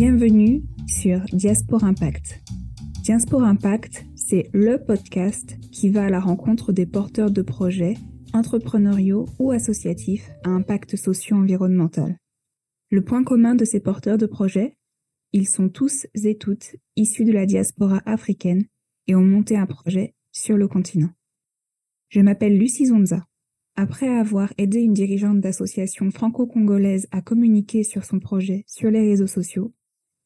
Bienvenue sur Diaspora Impact. Diaspora Impact, c'est le podcast qui va à la rencontre des porteurs de projets entrepreneuriaux ou associatifs à impact socio-environnemental. Le point commun de ces porteurs de projets, ils sont tous et toutes issus de la diaspora africaine et ont monté un projet sur le continent. Je m'appelle Lucie Zonza. Après avoir aidé une dirigeante d'association franco-congolaise à communiquer sur son projet sur les réseaux sociaux,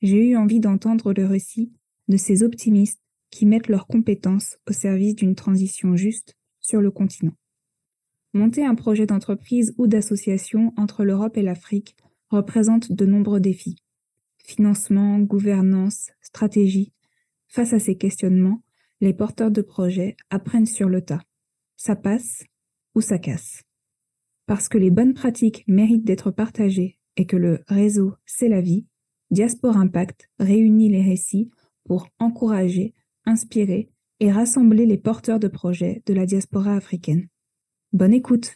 j'ai eu envie d'entendre le récit de ces optimistes qui mettent leurs compétences au service d'une transition juste sur le continent. Monter un projet d'entreprise ou d'association entre l'Europe et l'Afrique représente de nombreux défis. Financement, gouvernance, stratégie. Face à ces questionnements, les porteurs de projets apprennent sur le tas. Ça passe ou ça casse. Parce que les bonnes pratiques méritent d'être partagées et que le réseau, c'est la vie, Diaspora Impact réunit les récits pour encourager, inspirer et rassembler les porteurs de projets de la diaspora africaine. Bonne écoute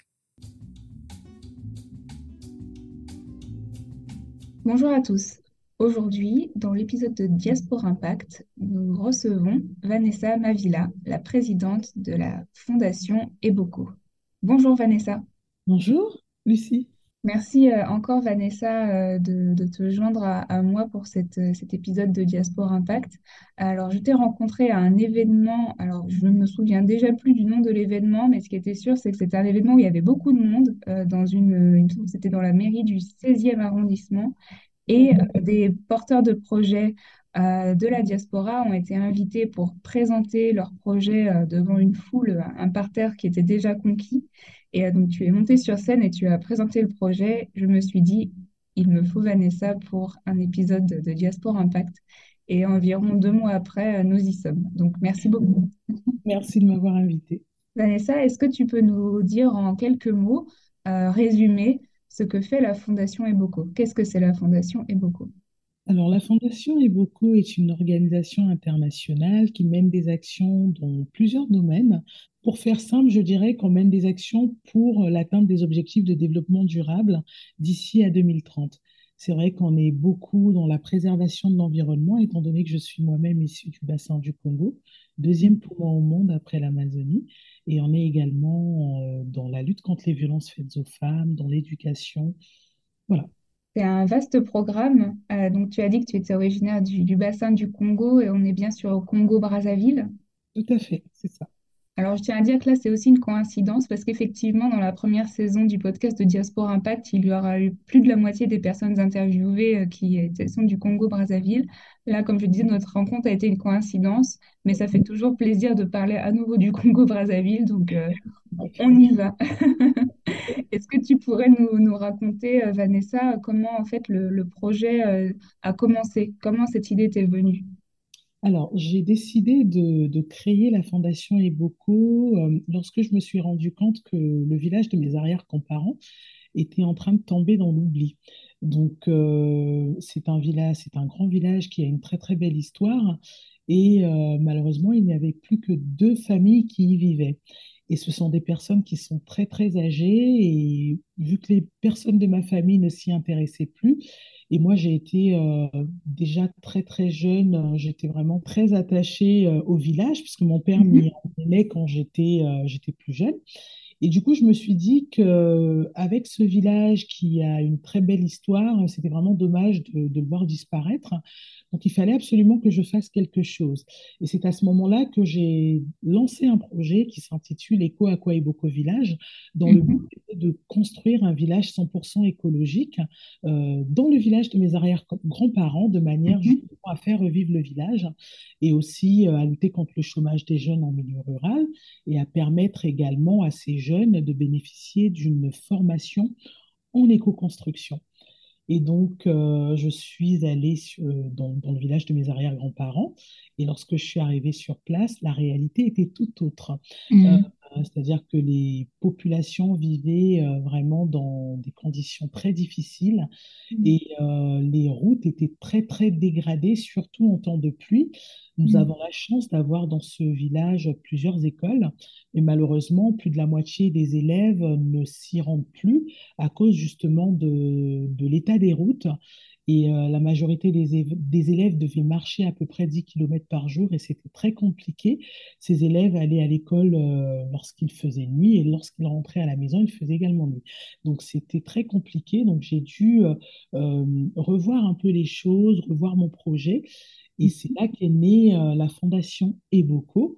Bonjour à tous. Aujourd'hui, dans l'épisode de Diaspora Impact, nous recevons Vanessa Mavila, la présidente de la fondation Eboco. Bonjour Vanessa. Bonjour Lucie. Merci euh, encore Vanessa euh, de, te joindre à, moi pour euh, cet épisode de Diaspora Impact. Alors je t'ai rencontré à un événement, alors je ne me souviens déjà plus du nom de l'événement, mais ce qui était sûr c'est que c'était un événement où il y avait beaucoup de monde, dans une, c'était dans la mairie du 16e arrondissement, et des porteurs de projets de la diaspora ont été invités pour présenter leurs projets devant une foule, un parterre qui était déjà conquis. Et euh, donc, tu es montée sur scène et tu as présenté le projet. Je me suis dit, il me faut Vanessa pour un épisode de Diaspora Impact. Et environ deux mois après, euh, nous y sommes. Donc, merci beaucoup. Merci de m'avoir invitée. Vanessa, est-ce que tu peux nous dire en quelques mots, euh, résumer ce que fait la Fondation Eboco? Qu'est-ce que c'est la Fondation Eboco? Alors, la Fondation Eboco est une organisation internationale qui mène des actions dans plusieurs domaines. Pour faire simple, je dirais qu'on mène des actions pour l'atteinte des objectifs de développement durable d'ici à 2030. C'est vrai qu'on est beaucoup dans la préservation de l'environnement, étant donné que je suis moi-même issue du bassin du Congo, deuxième poumon au monde après l'Amazonie. Et on est également euh, dans la lutte contre les violences faites aux femmes, dans l'éducation. Voilà. C'est un vaste programme. Euh, donc, tu as dit que tu étais originaire du, bassin du Congo et on est bien sur Congo-Brazzaville. Tout à fait, c'est ça. Alors, je tiens à dire que là, c'est aussi une coïncidence parce qu'effectivement, dans la première saison du podcast de Diaspora Impact, il y aura eu plus de la moitié des personnes interviewées euh, qui sont du Congo-Brazzaville. Là, comme je disais, notre rencontre a été une coïncidence, mais ça fait toujours plaisir de parler à nouveau du Congo-Brazzaville, donc euh, on y va. Est-ce que tu pourrais nous, raconter, euh, Vanessa, comment en fait le, projet a commencé, comment cette idée t'est venue? Alors, j'ai décidé de, créer la Fondation Eboco euh, lorsque je me suis rendu compte que le village de mes arrière-grands-parents était en train de tomber dans l'oubli. Donc, euh, c'est un village, c'est un grand village qui a une très très belle histoire et euh, malheureusement, il n'y avait plus que deux familles qui y vivaient. Et ce sont des personnes qui sont très très âgées et vu que les personnes de ma famille ne s'y intéressaient plus, et moi, j'ai été euh, déjà très, très jeune. Euh, j'étais vraiment très attachée euh, au village, puisque mon père mhm. m'y emmenait quand j'étais j'étais plus jeune. Et du coup, je me suis dit qu'avec ce village qui a une très belle histoire, c'était vraiment dommage de, de, le voir disparaître. Donc, il fallait absolument que je fasse quelque chose. Et c'est à ce moment-là que j'ai lancé un projet qui s'intitule Eco Aqua Boko Village, dans le mhm. but de construire un village 100% écologique euh, dans le village de mes arrière-grands-parents, de manière mhm. à faire revivre le village et aussi euh, à lutter contre le chômage des jeunes en milieu rural et à permettre également à ces jeunes de bénéficier d'une formation en éco-construction. Et donc, euh, je suis allée dans, le village de mes arrière-grands-parents. Et lorsque je suis arrivée sur place, la réalité était tout autre. Mmh. Euh, c'est-à-dire que les populations vivaient euh, vraiment dans des conditions très difficiles mmh. et les routes étaient très, très dégradées, surtout en temps de pluie. Nous mmh. avons la chance d'avoir dans ce village plusieurs écoles, mais malheureusement, plus de la moitié des élèves ne s'y rendent plus à cause justement de, de l'état des routes. Et euh, la majorité des, élèves devaient marcher à peu près 10 km par jour et c'était très compliqué. Ces élèves allaient à l'école euh, lorsqu'il faisait nuit et lorsqu'ils rentraient à la maison, il faisait également nuit. Donc c'était très compliqué. Donc j'ai dû revoir un peu les choses, revoir mon projet. Et c'est là qu'est née la fondation Evoco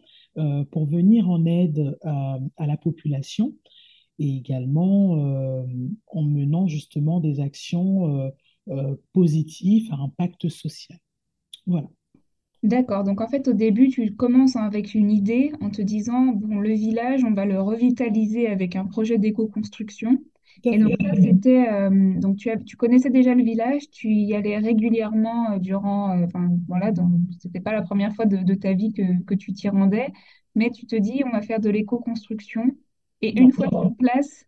pour venir en aide à la population et également euh, en menant justement des actions euh, euh, positives à impact social. Voilà. D'accord. Donc en fait, au début, tu commences avec une idée en te disant, bon, le village, on va le revitaliser avec un projet d'éco-construction. Et donc ça, c'était, donc tu, as, tu connaissais déjà le village, tu y allais régulièrement durant, enfin voilà, c'était pas la première fois de, de ta vie que, que tu t'y rendais, mais tu te dis, on va faire de l'éco-construction. Et une fois en place,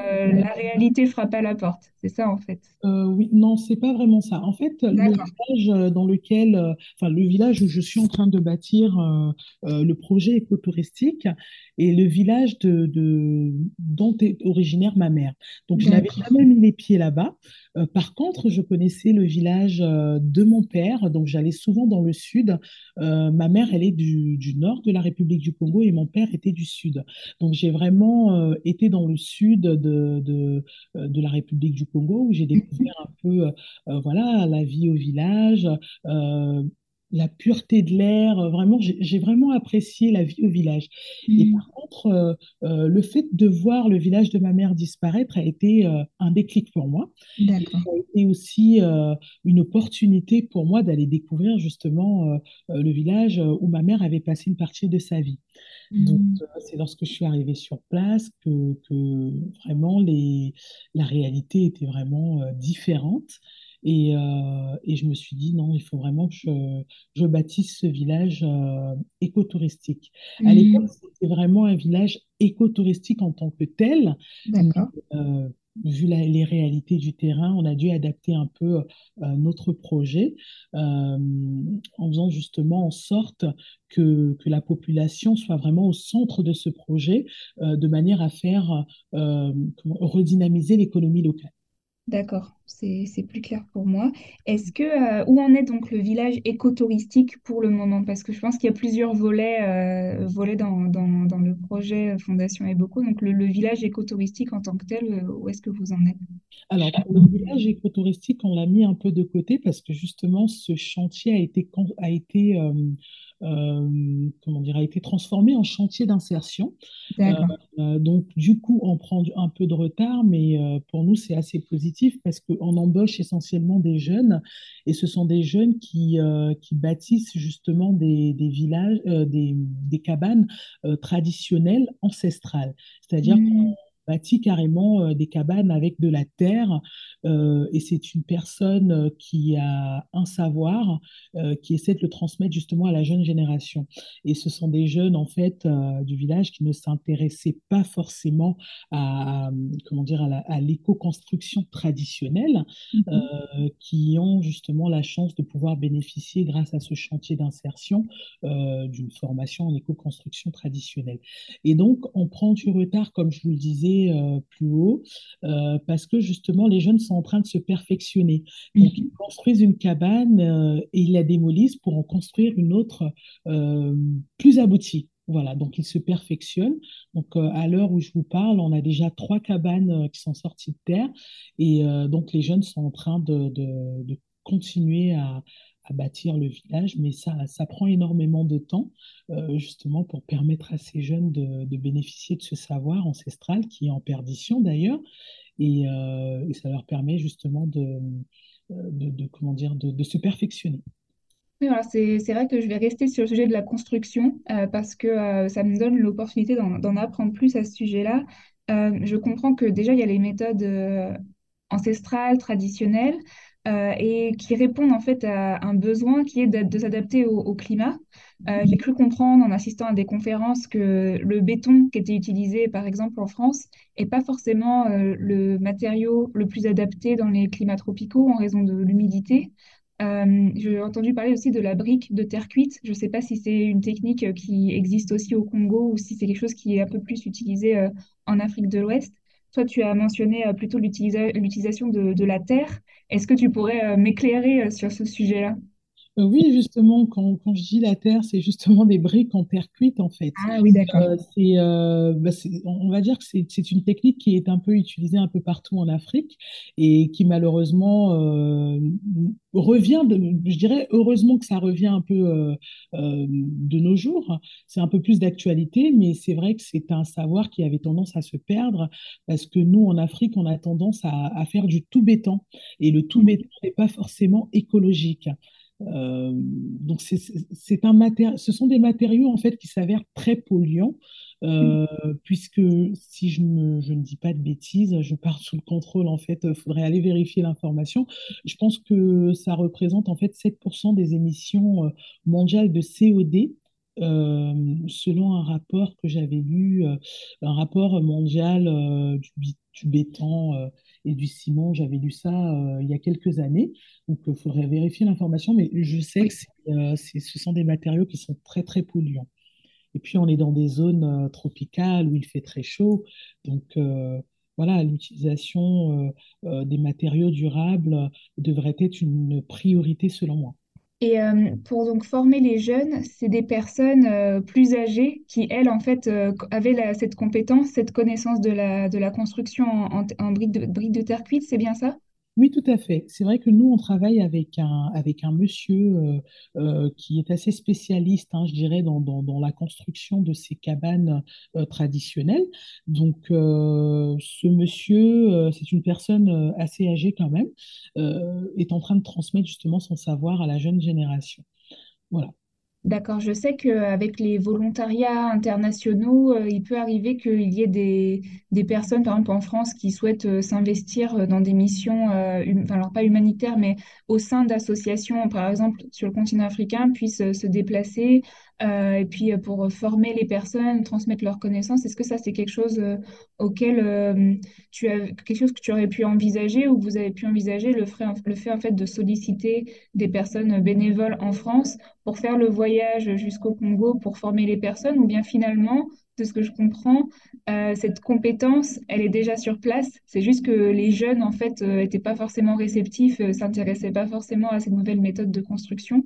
euh, la réalité frappe à la porte. C'est ça en fait. Euh, oui, non, c'est pas vraiment ça. En fait, le village euh, dans lequel, enfin le village où je suis en train de bâtir le projet écotouristique est le village de, de, dont est originaire ma mère. Donc je n'avais jamais mis les pieds là-bas. par contre, je connaissais le village de mon père, donc j'allais souvent dans le sud. ma mère, elle est du, du, nord de la République du Congo et mon père était du sud. Donc j'ai vraiment été dans le sud de, de, de la République du Congo, où j'ai découvert un peu euh, euh, voilà, la vie au village, euh, la pureté de l'air. Vraiment, j'ai vraiment apprécié la vie au village. Et mm. par contre, le fait de voir le village de ma mère disparaître a été un déclic pour moi. Ça a été aussi une opportunité pour moi d'aller découvrir justement le village où ma mère avait passé une partie de sa vie. Donc, mmh. euh, c'est lorsque je suis arrivée sur place que, que vraiment les, la réalité était vraiment euh, différente. Et, euh, et, je me suis dit, non, il faut vraiment que je, je bâtisse ce village écotouristique. À l'époque, mmh. c'était vraiment un village écotouristique en tant que tel. D'accord vu les réalités du terrain, on a dû adapter un peu euh, notre projet euh, en faisant justement en sorte que, que, la population soit vraiment au centre de ce projet euh, de manière à faire redynamiser l'économie locale. D'accord, c'est plus clair pour moi. Est-ce que euh, où en est donc le village écotouristique pour le moment? Parce que je pense qu'il y a plusieurs volets, euh, volets dans, dans, dans le projet Fondation Eboco. Donc le, le village écotouristique en tant que tel, euh, où est-ce que vous en êtes? Alors, le village écotouristique, on l'a mis un peu de côté parce que justement, ce chantier a été, a été euh, comment dire, a été transformé en chantier d'insertion. Euh, euh, donc, du coup, on prend un peu de retard, mais pour nous, c'est assez positif parce qu'on embauche essentiellement des jeunes et ce sont des jeunes qui, qui bâtissent justement des, des villages, des, des, cabanes traditionnelles ancestrales. C'est-à-dire mmh bâti carrément euh, des cabanes avec de la terre. Euh, et c'est une personne euh, qui a un savoir, qui essaie de le transmettre justement à la jeune génération. Et ce sont des jeunes, en fait, du village qui ne s'intéressaient pas forcément à, comment dire, à l'éco-construction traditionnelle, mm-hmm. qui ont justement la chance de pouvoir bénéficier, grâce à ce chantier d'insertion, d'une formation en éco-construction traditionnelle. Et donc, on prend du retard, comme je vous le disais, euh, plus haut, euh, parce que justement, les jeunes sont en train de se perfectionner. Donc, ils construisent une cabane euh, et ils la démolissent pour en construire une autre plus aboutie. Voilà, donc ils se perfectionnent. Donc à l'heure où je vous parle, on a déjà trois cabanes qui sont sorties de terre et donc les jeunes sont en train de, de continuer à, bâtir le village, mais ça, ça prend énormément de temps, euh, justement, pour permettre à ces jeunes de, bénéficier de ce savoir ancestral qui est en perdition d'ailleurs, et, euh, ça leur permet justement de, de, comment dire, de, se perfectionner. c'est vrai que je vais rester sur le sujet de la construction euh, parce que ça me donne l'opportunité d'en apprendre plus à ce sujet-là. je comprends que déjà, il y a les méthodes ancestrales, traditionnelles, euh, et qui répondent en fait à un besoin qui est de, s'adapter au, climat. Euh, j'ai cru comprendre en assistant à des conférences que le béton qui était utilisé par exemple en France n'est pas forcément euh, le matériau le plus adapté dans les climats tropicaux en raison de l'humidité. j'ai entendu parler aussi de la brique de terre cuite. Je ne sais pas si c'est une technique qui existe aussi au Congo ou si c'est quelque chose qui est un peu plus utilisé en Afrique de l'Ouest. Toi, tu as mentionné plutôt l'utilisation de, la terre. Est-ce que tu pourrais m'éclairer sur ce sujet-là? Euh, oui, justement, quand, quand, je dis la terre, c'est justement des briques en terre cuite, en fait. Ah oui, d'accord. Euh, c'est, euh, bah, on va dire que c'est c'est une technique qui est un peu utilisée un peu partout en Afrique et qui malheureusement euh, revient, de, je dirais heureusement que ça revient un peu de nos jours. C'est un peu plus d'actualité, mais c'est vrai que c'est un savoir qui avait tendance à se perdre parce que nous, en Afrique, on a tendance à, à faire du tout béton et le tout béton n'est pas forcément écologique. Euh, donc c'est un matéri- ce sont des matériaux en fait qui s'avèrent très polluants euh, puisque si je, me- je ne dis pas de bêtises, je pars sous le contrôle en fait, il faudrait aller vérifier l'information. Je pense que ça représente en fait 7% des émissions euh, mondiales de CO2. Euh, selon un rapport que j'avais lu, euh, un rapport mondial euh, du, béton et du ciment, j'avais lu ça il y a quelques années. Donc, il faudrait vérifier l'information, mais je sais que c'est, ce sont des matériaux qui sont très, très polluants. Et puis, on est dans des zones tropicales où il fait très chaud. Donc, voilà, l'utilisation des matériaux durables devrait être une priorité selon moi. Et euh, pour donc former les jeunes, c'est des personnes euh, plus âgées qui, elles, en fait, euh, avaient cette compétence, cette connaissance de la, de la construction en, briques de terre cuite, c'est bien ça? Oui, tout à fait. C'est vrai que nous, on travaille avec un, avec un monsieur euh, euh, qui est assez spécialiste, hein, je dirais, dans, dans, la construction de ces cabanes euh, traditionnelles. Donc, ce monsieur, c'est une personne assez âgée quand même, est en train de transmettre justement son savoir à la jeune génération. Voilà. D'accord, je sais qu'avec les volontariats internationaux, euh, il peut arriver qu'il y ait des, personnes, par exemple en France, qui souhaitent euh, s'investir euh, dans des missions, hum- alors pas humanitaires, mais au sein d'associations, par exemple sur le continent africain, puissent se déplacer euh, et puis euh, pour former les personnes, transmettre leurs connaissances. Est-ce que ça, c'est quelque chose euh, auquel tu as, quelque chose que tu aurais pu envisager ou que vous avez pu envisager le, fait- le fait en fait de solliciter des personnes bénévoles en France? pour faire le voyage jusqu'au Congo pour former les personnes, ou bien finalement, de ce que je comprends, cette compétence, elle est déjà sur place? C'est juste que les jeunes, en fait, n'étaient pas forcément réceptifs, euh, s'intéressaient pas forcément à ces nouvelles méthodes de construction.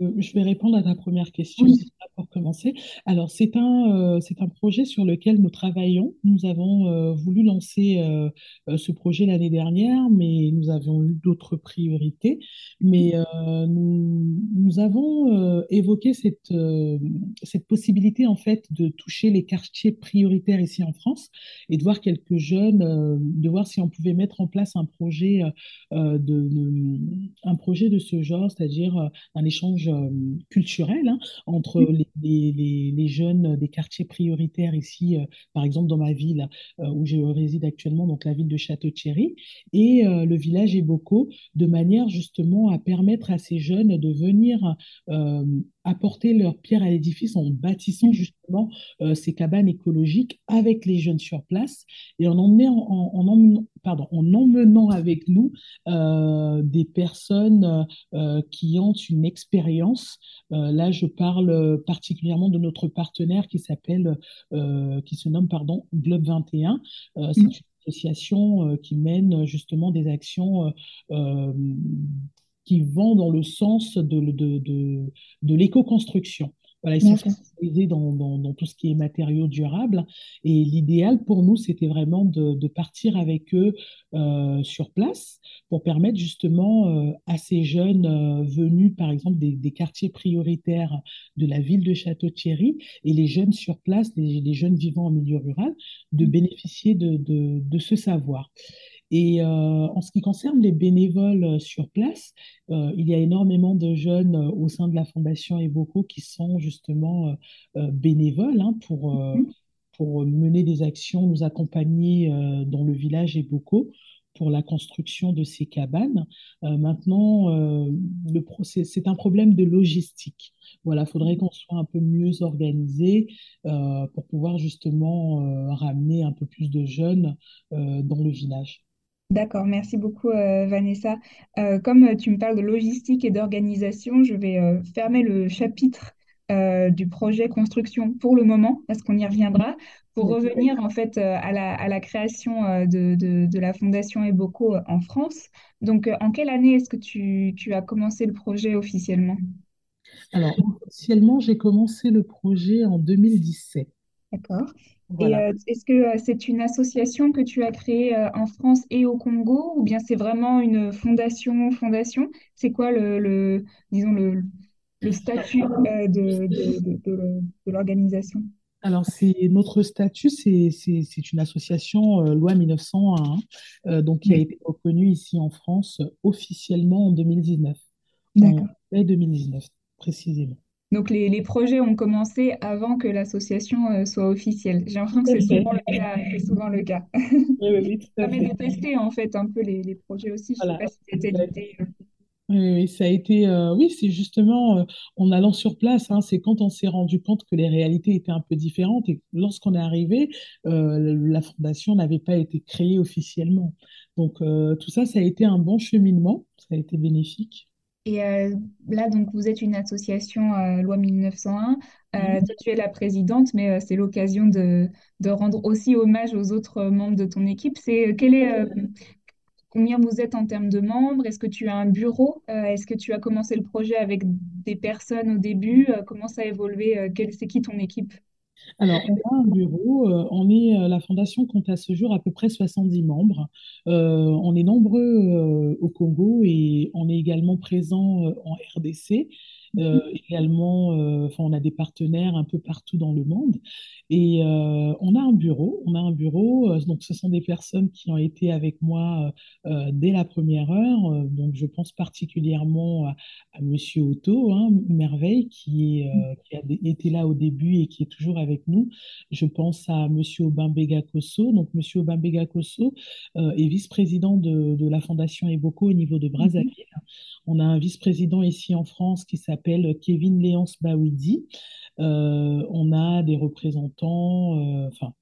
Euh, Je vais répondre à ta première question Oui, pour commencer. Alors, c'est un, euh, c'est un projet sur lequel nous travaillons. Nous avons euh, voulu lancer euh, ce projet l'année dernière, mais nous avions eu d'autres priorités. Mais nous, nous avons évoqué cette, cette possibilité, en fait, de toucher les quartiers prioritaires ici en France et de voir quelques jeunes, de voir si on pouvait mettre en place un projet, de, de- un projet de ce genre, c'est-à-dire un échange euh, culturel hein, entre les, les- jeunes des quartiers prioritaires ici, euh, par exemple dans ma ville euh, où je réside actuellement, donc la ville de Château-Thierry, et euh, le village Éboko, de manière justement à permettre à ces jeunes de venir apporter leur pierre à l'édifice en bâtissant justement euh, ces cabanes écologiques avec les jeunes sur place et en emmenant, en, en emmenant- pardon, en emmenant avec nous euh, des personnes euh, qui ont une expérience. Là, je parle particulièrement de notre partenaire qui s'appelle, qui se nomme, pardon, Globe 21. Euh, c'est une association qui mène justement des actions qui vont dans le sens de, de, de, de l'éco-construction. Voilà, ils sont spécialisés dans, dans, dans tout ce qui est matériaux durables. Et l'idéal pour nous, c'était vraiment de, de partir avec eux euh, sur place pour permettre justement euh, à ces jeunes euh, venus, par exemple, des, des quartiers prioritaires de la ville de Château-Thierry et les jeunes sur place, les, les jeunes vivant en milieu rural, de bénéficier de, de, de ce savoir. Et euh, en ce qui concerne les bénévoles euh, sur place, euh, il y a énormément de jeunes euh, au sein de la Fondation Evoco qui sont justement bénévoles hein, pour, euh, pour mener des actions, nous accompagner dans le village Eboco pour la construction de ces cabanes. Maintenant, c'est un problème de logistique. Voilà, il faudrait qu'on soit un peu mieux organisé pour pouvoir justement ramener un peu plus de jeunes dans le village. D'accord, merci beaucoup euh, Vanessa. Euh, comme euh, tu me parles de logistique et d'organisation, je vais euh, fermer le chapitre du projet construction pour le moment, parce qu'on y reviendra. pour revenir en fait à la, à la création de, de, de, la Fondation Eboco en France, donc en quelle année est-ce que tu, tu, as commencé le projet officiellement? Alors, officiellement, j'ai commencé le projet en 2017. D'accord. Et euh, est-ce que euh, c'est une association que tu as créée euh, en France et au Congo, ou bien c'est vraiment une fondation, fondation? C'est quoi le, le- disons le, le statut de, de, de, de- de l'organisation? Alors, c'est notre statut, c'est c'est- c'est une association loi 1901, hein, donc qui a été reconnue ici en France officiellement en 2019, en mai 2019 précisément. Donc les, les projets ont commencé avant que l'association soit officielle. J'ai l'impression que c'est souvent le cas, c'est souvent le cas. Oui, oui, Ça permet de tester en fait un peu les, les projets aussi. Je sais Voilà. pas si c'était l'idée. Oui, ça a été, euh, oui, c'est justement euh, en allant sur place, hein, c'est quand on s'est rendu compte que les réalités étaient un peu différentes et lorsqu'on est arrivé, euh, la fondation n'avait pas été créée officiellement. Donc euh, tout ça, ça a été un bon cheminement, ça a été bénéfique. Et euh, là, donc, vous êtes une association euh, loi 1901. Euh, toi, tu es la présidente, mais euh, c'est l'occasion de, de rendre aussi hommage aux autres euh, membres de ton équipe. C'est quel est, combien vous êtes en termes de membres? Est-ce que tu as un bureau? Est-ce que tu as commencé le projet avec des personnes au début? Comment ça a évolué? C'est qui ton équipe? Alors, on a un bureau, euh, on est, euh, la fondation compte à ce jour à peu près 70 membres. Euh, on est nombreux au Congo et on est également présent en RDC. Euh, également, euh, enfin, on a des partenaires un peu partout dans le monde. Et euh, on a un bureau, on a un bureau, euh, donc ce sont des personnes qui ont été avec moi euh, dès la première heure. Donc je pense particulièrement à, à Monsieur Otto, hein, Merveille, qui, est, qui a été là au début et qui est toujours avec nous. Je pense à Monsieur Obambega Kosso. Donc Monsieur Obambega Kosso est vice-président de, de la Fondation Eboco au niveau de Mhm. Brazzaville. On a un vice-président ici en France qui s'appelle Kevin Léonce Bawidi. Euh, on a des représentants, euh, enfin,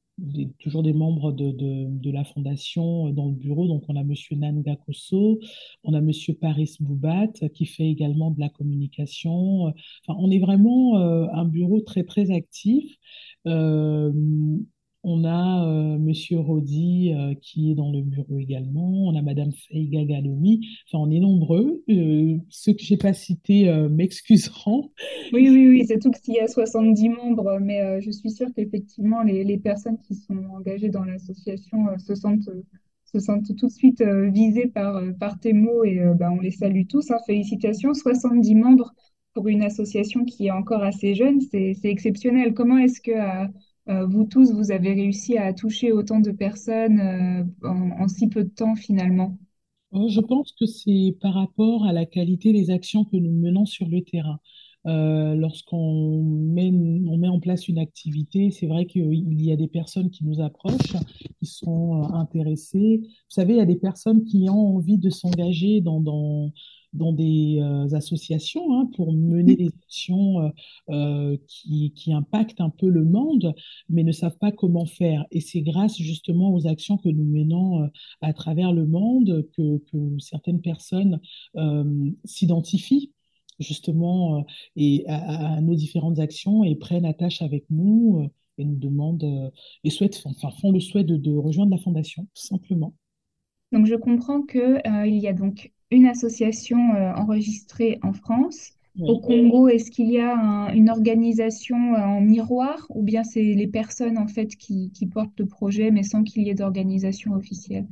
toujours des membres de, de- la fondation euh, dans le bureau. Donc, on a Monsieur Nanga Kosso, on a Monsieur Paris Boubat qui fait également de la communication. Enfin, on est vraiment un bureau très, très actif. On a euh, Monsieur Rodi euh, qui est dans le bureau également. On a Madame Feiga Galomi. Enfin, on est nombreux. Euh, ceux que j'ai pas cités euh, m'excuseront. Oui, oui, oui, c'est tout qu'il y a 70 membres, mais je suis sûre qu'effectivement, les, les personnes qui sont engagées dans l'association se sentent, se sentent tout de suite visées par, par tes mots et bah, on les salue tous. hein. Félicitations, 70 membres pour une association qui est encore assez jeune, c'est, exceptionnel. Comment est-ce que vous tous, vous avez réussi à toucher autant de personnes euh, en, si peu de temps finalement? Oh, Je pense que c'est par rapport à la qualité des actions que nous menons sur le terrain. Euh, lorsqu'on met, on met en place une activité, c'est vrai qu'il y a des personnes qui nous approchent, qui sont euh, intéressées. Vous savez, il y a des personnes qui ont envie de s'engager dans, dans, dans des euh, associations hein, pour mener des actions euh, euh, qui, qui impactent un peu le monde, mais ne savent pas comment faire. Et c'est grâce justement aux actions que nous menons à travers le monde que, que certaines personnes s'identifient justement et à, à nos différentes actions et prennent attache avec nous et nous demandent et souhaitent, enfin, font le souhait de, de rejoindre la fondation, tout simplement. Donc, je comprends que, euh, il y a donc une association euh, enregistrée en France. Au. Congo, est-ce qu'il y a un- une organisation euh, en miroir ou bien c'est les personnes en fait qui, qui portent le projet mais sans qu'il y ait d'organisation officielle?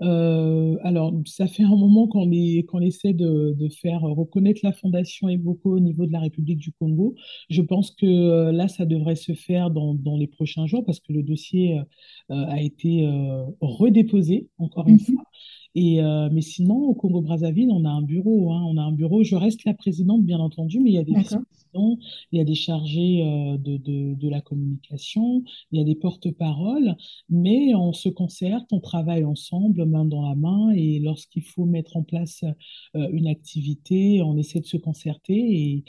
Euh, alors, ça fait un moment qu'on qu'on essaie de, de faire reconnaître la Fondation Eboco au niveau de la République du Congo. Je pense que euh, là, ça devrait se faire dans, dans les prochains jours parce que le dossier euh, a été redéposé, encore une Mhm. fois. Et, euh, mais sinon, au Congo-Brazzaville, on a un bureau, hein, on a un bureau. Je reste la présidente, bien entendu, mais il y a des vice-présidents, il y a des chargés euh, de, de, de la communication, il y a des porte-paroles. Mais on se concerte, on travaille ensemble, main dans la main, et lorsqu'il faut mettre en place euh, une activité, on essaie de se concerter. Et,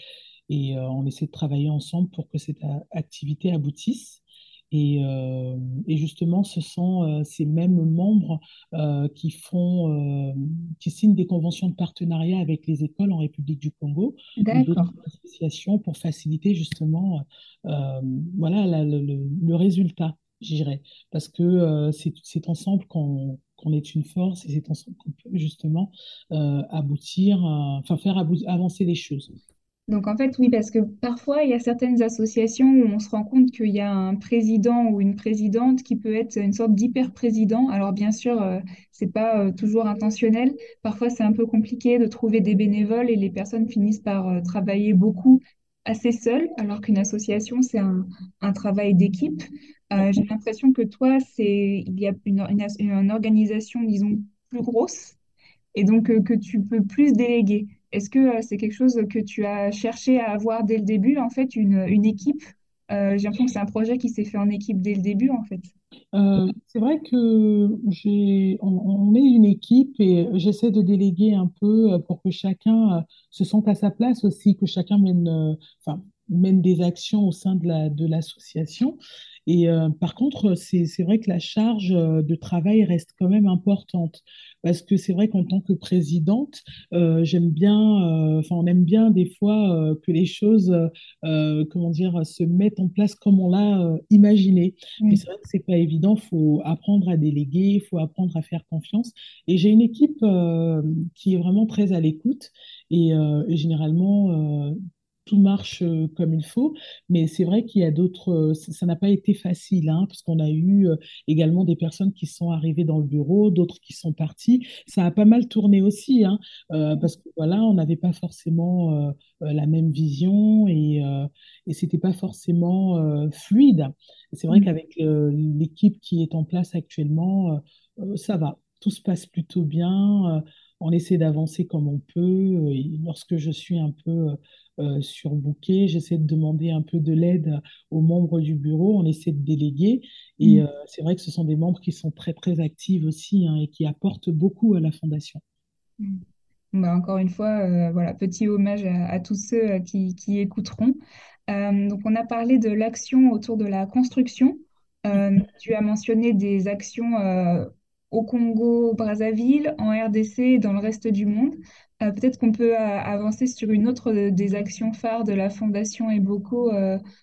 et, on essaie de travailler ensemble pour que cette activité aboutisse. Et, euh, et justement, ce sont euh, ces mêmes membres euh, qui font, qui signent des conventions de partenariat avec les écoles en République du Congo d'autres associations pour faciliter justement, voilà, la- le résultat. j'irais. Parce que c'est ensemble qu'on qu'on est une force et c'est ensemble qu'on peut justement aboutir, enfin faire avancer les choses. Donc en fait, oui, parce que parfois, il y a certaines associations où on se rend compte qu'il y a un président ou une présidente qui peut être une sorte d'hyper-président. Alors bien sûr, euh, c'est pas euh, toujours intentionnel. Parfois, c'est un peu compliqué de trouver des bénévoles et les personnes finissent par euh, travailler beaucoup assez seules, alors qu'une association, c'est un, un travail d'équipe. j'ai l'impression que toi, il y a une, une, une organisation, disons, plus grosse et donc que tu peux plus déléguer. Est-ce que euh, c'est quelque chose que tu as cherché à avoir dès le début, en fait, une, équipe? Euh, j'ai l'impression que c'est un projet qui s'est fait en équipe dès le début, en fait. Euh, c'est vrai que j'ai, on, est une équipe et j'essaie de déléguer un peu pour que chacun se sente à sa place aussi, que chacun mène, enfin, mène des actions au sein de l'association. Et par contre, c'est, vrai que la charge de travail reste quand même importante parce que c'est vrai qu'en tant que présidente, euh, j'aime bien, euh, enfin on aime bien des fois euh, que les choses, comment dire, se mettent en place comme on l'a imaginé. Mais c'est vrai que c'est pas évident, il faut apprendre à déléguer, il faut apprendre à faire confiance. Et j'ai une équipe qui est vraiment très à l'écoute et, et généralement tout marche euh, comme il faut. Mais c'est vrai qu'il y a d'autres, euh, ça n'a pas été facile, hein, parce qu'on a eu euh, également des personnes qui sont arrivées dans le bureau, d'autres qui sont parties. Ça a pas mal tourné aussi, hein, parce que voilà, on n'avait pas forcément la même vision et, et c'était pas forcément fluide. C'est vrai mmh. qu'avec l'équipe qui est en place actuellement, ça va, tout se passe plutôt bien on essaie d'avancer comme on peut. Et lorsque je suis un peu euh, surbooké, j'essaie de demander un peu de l'aide aux membres du bureau, on essaie de déléguer. Et mm. euh, c'est vrai que ce sont des membres qui sont très, très actifs aussi hein, et qui apportent beaucoup à la fondation. Mm. Bah, encore une fois, euh, voilà, petit hommage à, tous ceux qui, qui écouteront. donc, on a parlé de l'action autour de la construction. tu as mentionné des actions au Congo, Brazzaville, en RDC et dans le reste du monde. Euh, peut-être qu'on peut, euh, avancer sur une autre euh, des actions phares de la Fondation Eboco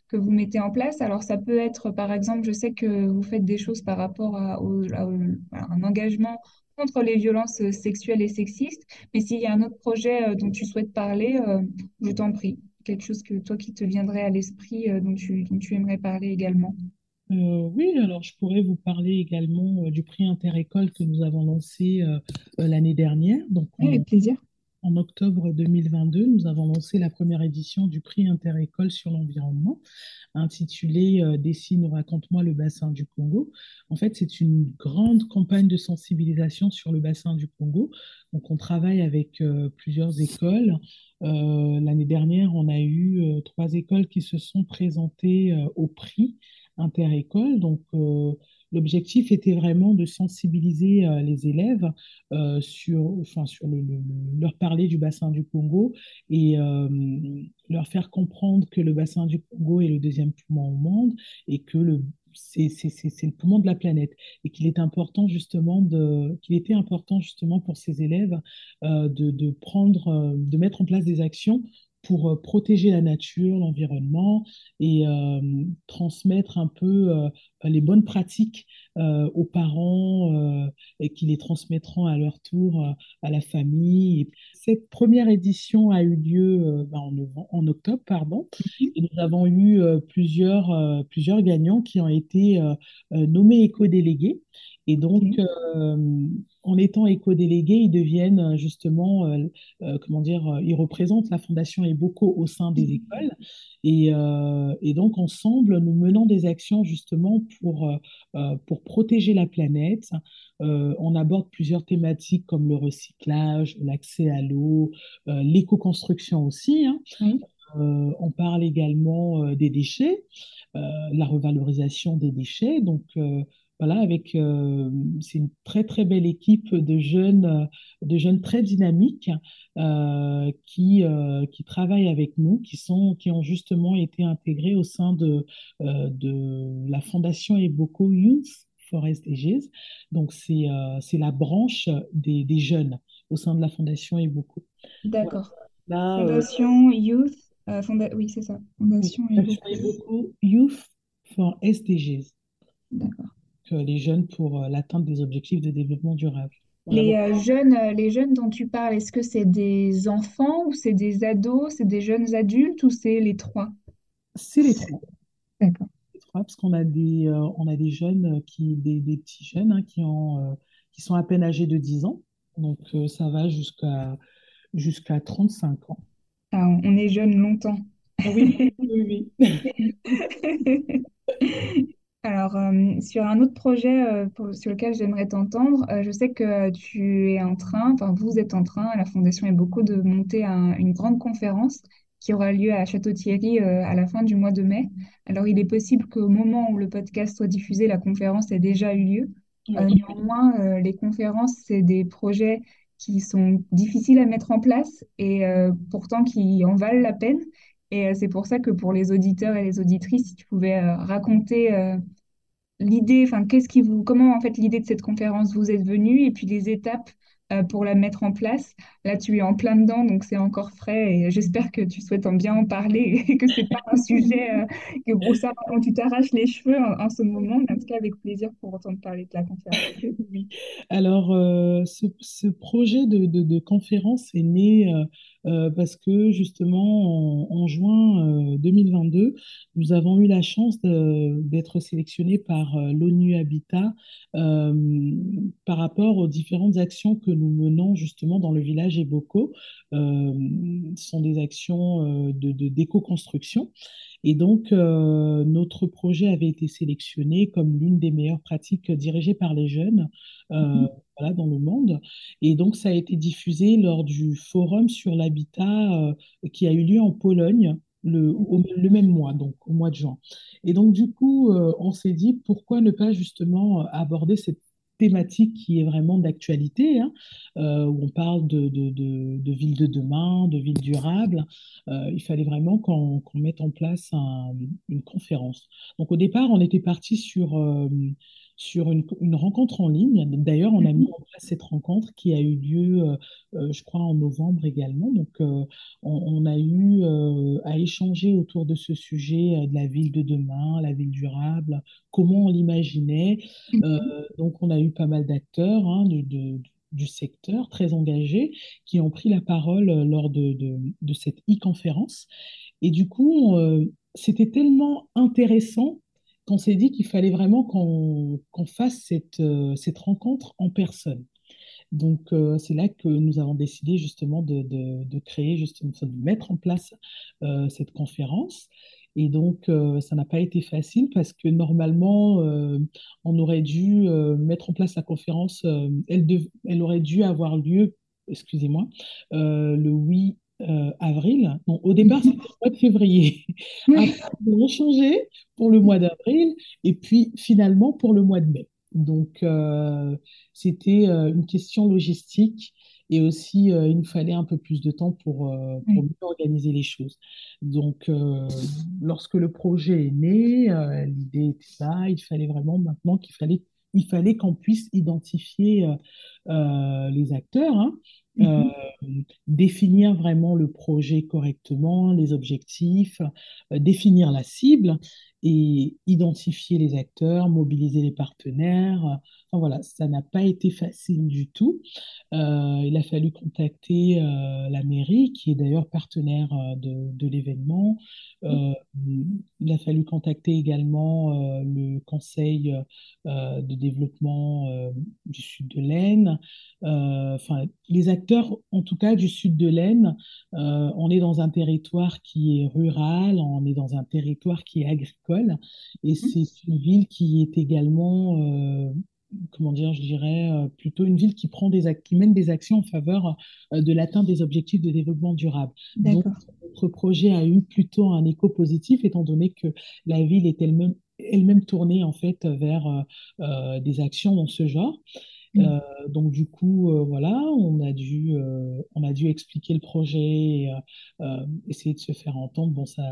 que vous mettez en place. Alors ça peut être, par exemple, je sais que vous faites des choses par rapport à, un engagement contre les violences sexuelles et sexistes, mais s'il y a un autre projet dont tu souhaites parler, je t'en prie. Quelque chose que toi qui te viendrait à l'esprit, dont tu aimerais parler également. Euh, oui, alors je pourrais vous parler également euh, du prix Interécole que nous avons lancé euh, l'année dernière. Donc, avec plaisir. En octobre 2022, nous avons lancé la première édition du prix Interécole sur l'environnement, intitulé Dessine raconte-moi le bassin du Congo. En fait, c'est une grande campagne de sensibilisation sur le bassin du Congo. Donc, on travaille avec plusieurs écoles. L'année dernière, on a eu trois écoles qui se sont présentées au prix inter-école. Donc, euh, l'objectif était vraiment de sensibiliser euh, les élèves euh, sur, enfin, sur le, leur parler du bassin du Congo et leur faire comprendre que le bassin du Congo est le deuxième poumon au monde et que le c'est le poumon de la planète et qu'il est important justement qu'il était important justement pour ces élèves de, prendre de mettre en place des actions pour euh, protéger la nature, l'environnement et euh, transmettre un peu euh, les bonnes pratiques aux parents et qui les transmettront à leur tour à la famille. cette première édition a eu lieu ben, en, en, octobre, pardon, mhm. et nous avons eu plusieurs, plusieurs gagnants qui ont été nommés éco-délégués. Et donc, en étant éco-délégués, ils deviennent euh, justement, euh, euh, comment dire, ils représentent la Fondation Eboco au sein des écoles. Et, et, donc, ensemble, nous menons des actions justement pour, pour protéger la planète. on aborde plusieurs thématiques comme le recyclage, l'accès à l'eau, l'éco-construction aussi. Hein. on parle également des déchets, la revalorisation des déchets. Donc, voilà, avec euh, c'est une très très belle équipe de jeunes, euh, de jeunes très dynamiques euh, qui qui travaillent avec nous, qui sont qui ont justement été intégrés au sein de de la fondation Eboco Youth Forest Ages. Donc c'est c'est la branche des, des, jeunes au sein de la fondation Eboco. D'accord. fondation Youth, oui c'est ça. Fondation Eboco Youth for SDGs. D'accord. Les jeunes pour l'atteinte des objectifs de développement durable. Voilà, Les euh, jeunes, euh, les jeunes dont tu parles, est-ce que c'est des enfants ou c'est des ados, c'est des jeunes adultes ou c'est les trois? c'est les trois. D'accord. les trois, parce qu'on a des, euh, on a des jeunes qui, des, des petits jeunes hein, qui, ont, euh, qui sont à peine âgés de 10 ans. Donc, euh, ça va jusqu'à jusqu'à 35 ans. Ah, on est jeune longtemps. Oui, oui, oui. Alors, euh, sur un autre projet euh, pour- sur lequel j'aimerais t'entendre, euh, je sais que tu es en train, enfin vous êtes en train, la Fondation beaucoup de monter un- une grande conférence qui aura lieu à Château-Thierry à la fin du mois de mai. Alors, il est possible qu'au moment où le podcast soit diffusé, la conférence ait déjà eu lieu. Oui. néanmoins, les conférences, c'est des projets qui sont difficiles à mettre en place et pourtant qui en valent la peine. Et c'est pour ça que pour les auditeurs et les auditrices, si tu pouvais raconter l'idée, enfin, qu'est-ce qui vous, comment en fait l'idée de cette conférence vous est venue et puis les étapes euh, pour la mettre en place? Là, tu es en plein dedans, donc c'est encore frais et j'espère que tu souhaites en bien en parler et que c'est pas un sujet euh, que bon, ça, quand tu t'arraches les cheveux en, ce moment, mais en tout cas avec plaisir pour entendre parler de la conférence. Alors, euh, ce, ce projet de- de conférence est né euh, euh, parce que justement, en, juin euh, 2022, nous avons eu la chance d'être sélectionnés par euh, l'ONU Habitat euh, par rapport aux différentes actions que nous menons justement dans le village Eboko. Euh, ce sont des actions euh, de, d'éco-construction. Et donc, euh, notre projet avait été sélectionné comme l'une des meilleures pratiques dirigées par les jeunes euh, voilà, dans le monde. Et donc, ça a été diffusé lors du forum sur l'habitat euh, qui a eu lieu en Pologne le, au- le même mois, donc au mois de juin. Et donc, du coup, euh, on s'est dit pourquoi ne pas justement aborder cette thématique qui est vraiment d'actualité, hein, euh, où on parle de, de, de, de ville de demain, de ville durable. Euh, il fallait vraiment qu'on qu'on mette en place un- une conférence. Donc au départ, on était parti sur, euh, sur une, une rencontre en ligne. D'ailleurs, on a mis en place cette rencontre qui a eu lieu, euh, euh, je crois, en novembre également. Donc euh, on, on a eu euh, à échanger autour de ce sujet de la ville de demain, la ville durable, comment on l'imaginait. Euh, donc on a eu pas mal d'acteurs hein, de, de- du secteur très engagés qui ont pris la parole lors de, de- de cette e-conférence. Et du coup, euh, c'était tellement intéressant qu'on s'est dit qu'il fallait vraiment qu'on fasse cette, euh, cette rencontre en personne. Donc, euh, c'est là que nous avons décidé justement de, de- créer, justement, de mettre en place euh, cette conférence. Et donc, ça n'a pas été facile parce que normalement, on aurait dû mettre en place la conférence, elle, dev- elle aurait dû avoir lieu, excusez-moi, le 8 euh, avril. Non, au départ, c'était le mois de février. Après, ils ont changé pour le mois d'avril et puis finalement pour le mois de mai. Donc, euh, c'était euh, une question logistique et aussi il nous fallait un peu plus de temps pour, mieux organiser les choses. Donc, lorsque le projet est né, l'idée était là, il fallait vraiment maintenant qu'il fallait, il fallait qu'on puisse identifier euh, euh, les acteurs, hein, euh, Mhm. définir vraiment le projet correctement, les objectifs, euh, définir la cible et identifier les acteurs, mobiliser les partenaires. Enfin, voilà, ça n'a pas été facile du tout. Euh, il a fallu contacter euh, la mairie, qui est d'ailleurs partenaire euh, de, de l'événement. Euh, il a fallu contacter également euh, le conseil euh, de développement euh, du sud de l'Aisne. Euh, enfin, les acteurs, en tout cas du sud de l'Aisne, euh, on est dans un territoire qui est rural, on est dans un territoire qui est agricole, et c'est une ville qui est également euh, comment dire, je dirais, plutôt une ville qui prend des qui mène des actions en faveur de l'atteinte des objectifs de développement durable. Donc, notre projet a eu plutôt un écho positif, étant donné que la ville est elle-même elle-même tournée en fait vers des actions dans ce genre. Mm. Euh, donc du coup, euh, voilà, on a dû, euh, on a dû expliquer le projet, et, essayer de se faire entendre. Bon, ça,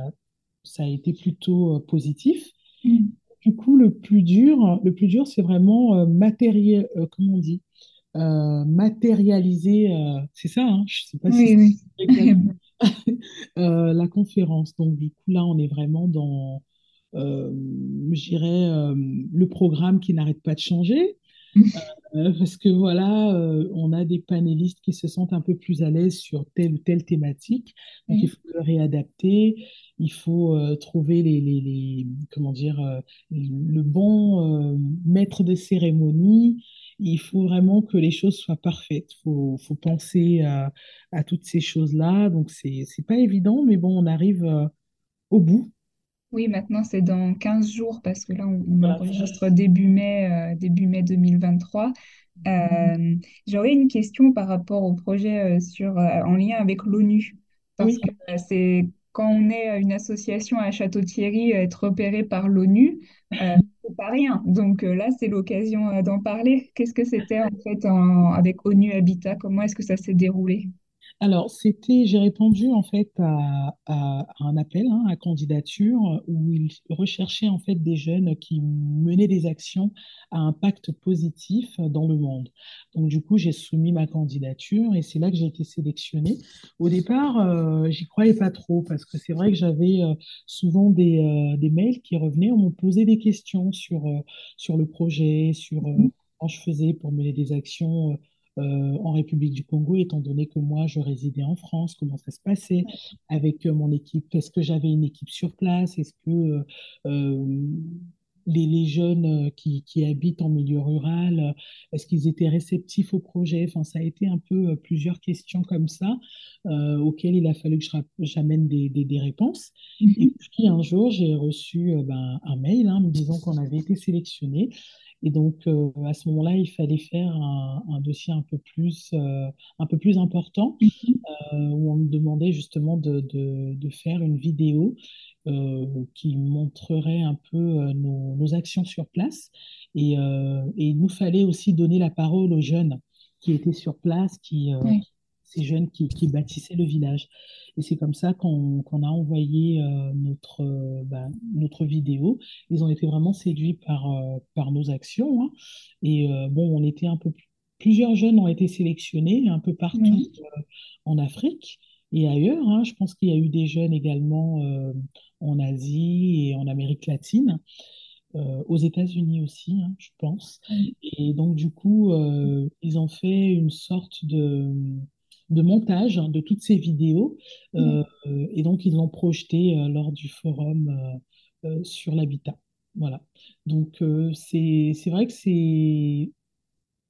ça a été plutôt positif. Mm. Du coup, le plus dur, le plus dur, c'est vraiment matériel, comment on dit, matérialiser, c'est ça, hein, je sais pas si Oui, oui. exact, euh, la conférence. Donc, du coup, là, on est vraiment dans, je dirais, le programme qui n'arrête pas de changer. Euh, parce que voilà, euh, on a des panélistes qui se sentent un peu plus à l'aise sur telle ou telle thématique. Donc, il faut le réadapter. Il faut euh, trouver les, les, les, comment dire, le bon maître de cérémonie. Il faut vraiment que les choses soient parfaites. Il faut, faut, penser à, à toutes ces choses-là. Donc, c'est, c'est pas évident, mais bon, on arrive au bout. Oui, maintenant c'est dans 15 jours parce que là on, enregistre début mai, euh, début mai 2023. Euh, j'aurais une question par rapport au projet euh, sur, en lien avec l'ONU. Parce que c'est quand on est une association à Château-Thierry, être repéré par l'ONU, c'est pas rien. Donc là, c'est l'occasion d'en parler. Qu'est-ce que c'était en fait avec ONU Habitat? Comment est-ce que ça s'est déroulé? Alors, c'était, j'ai répondu en fait à, un appel hein, à candidature où ils recherchaient en fait des jeunes qui menaient des actions à impact positif dans le monde. Donc, du coup, j'ai soumis ma candidature et c'est là que j'ai été sélectionnée. Au départ, euh, j'y croyais pas trop parce que c'est vrai que j'avais euh, souvent des, euh, des, mails qui revenaient, on me posait des questions sur, sur le projet, sur comment je faisais pour mener des actions euh, en République du Congo, étant donné que moi, je résidais en France, comment ça se passait avec euh, mon équipe? Est-ce que j'avais une équipe sur place? Est-ce que euh, les, les, jeunes qui, qui, habitent en milieu rural, est-ce qu'ils étaient réceptifs au projet? Enfin, ça a été un peu plusieurs questions comme ça auxquelles il a fallu que j'amène des, des, des, réponses. Et puis un jour, j'ai reçu ben, un mail hein, me disant qu'on avait été sélectionné et donc, euh, à ce moment-là, il fallait faire un, dossier un peu plus, euh, un peu plus important, mhm. euh, où on me demandait justement de, de, faire une vidéo qui montrerait un peu nos, actions sur place. Et, et, il nous fallait aussi donner la parole aux jeunes qui étaient sur place, qui, ces jeunes qui, qui, bâtissaient le village. Et c'est comme ça qu'on a envoyé euh, notre, euh, bah, notre vidéo. Ils ont été vraiment séduits par, euh, par nos actions. Hein. Et bon, on était un peu plusieurs jeunes ont été sélectionnés un peu partout en Afrique et ailleurs. Hein. Je pense qu'il y a eu des jeunes également en Asie et en Amérique latine. aux États-Unis aussi, hein, je pense. Et donc, du coup, ils ont fait une sorte de, de montage hein, de toutes ces vidéos. Euh, et donc, ils l'ont projeté euh, lors du forum euh, sur l'habitat. Voilà. Donc, c'est vrai que c'est.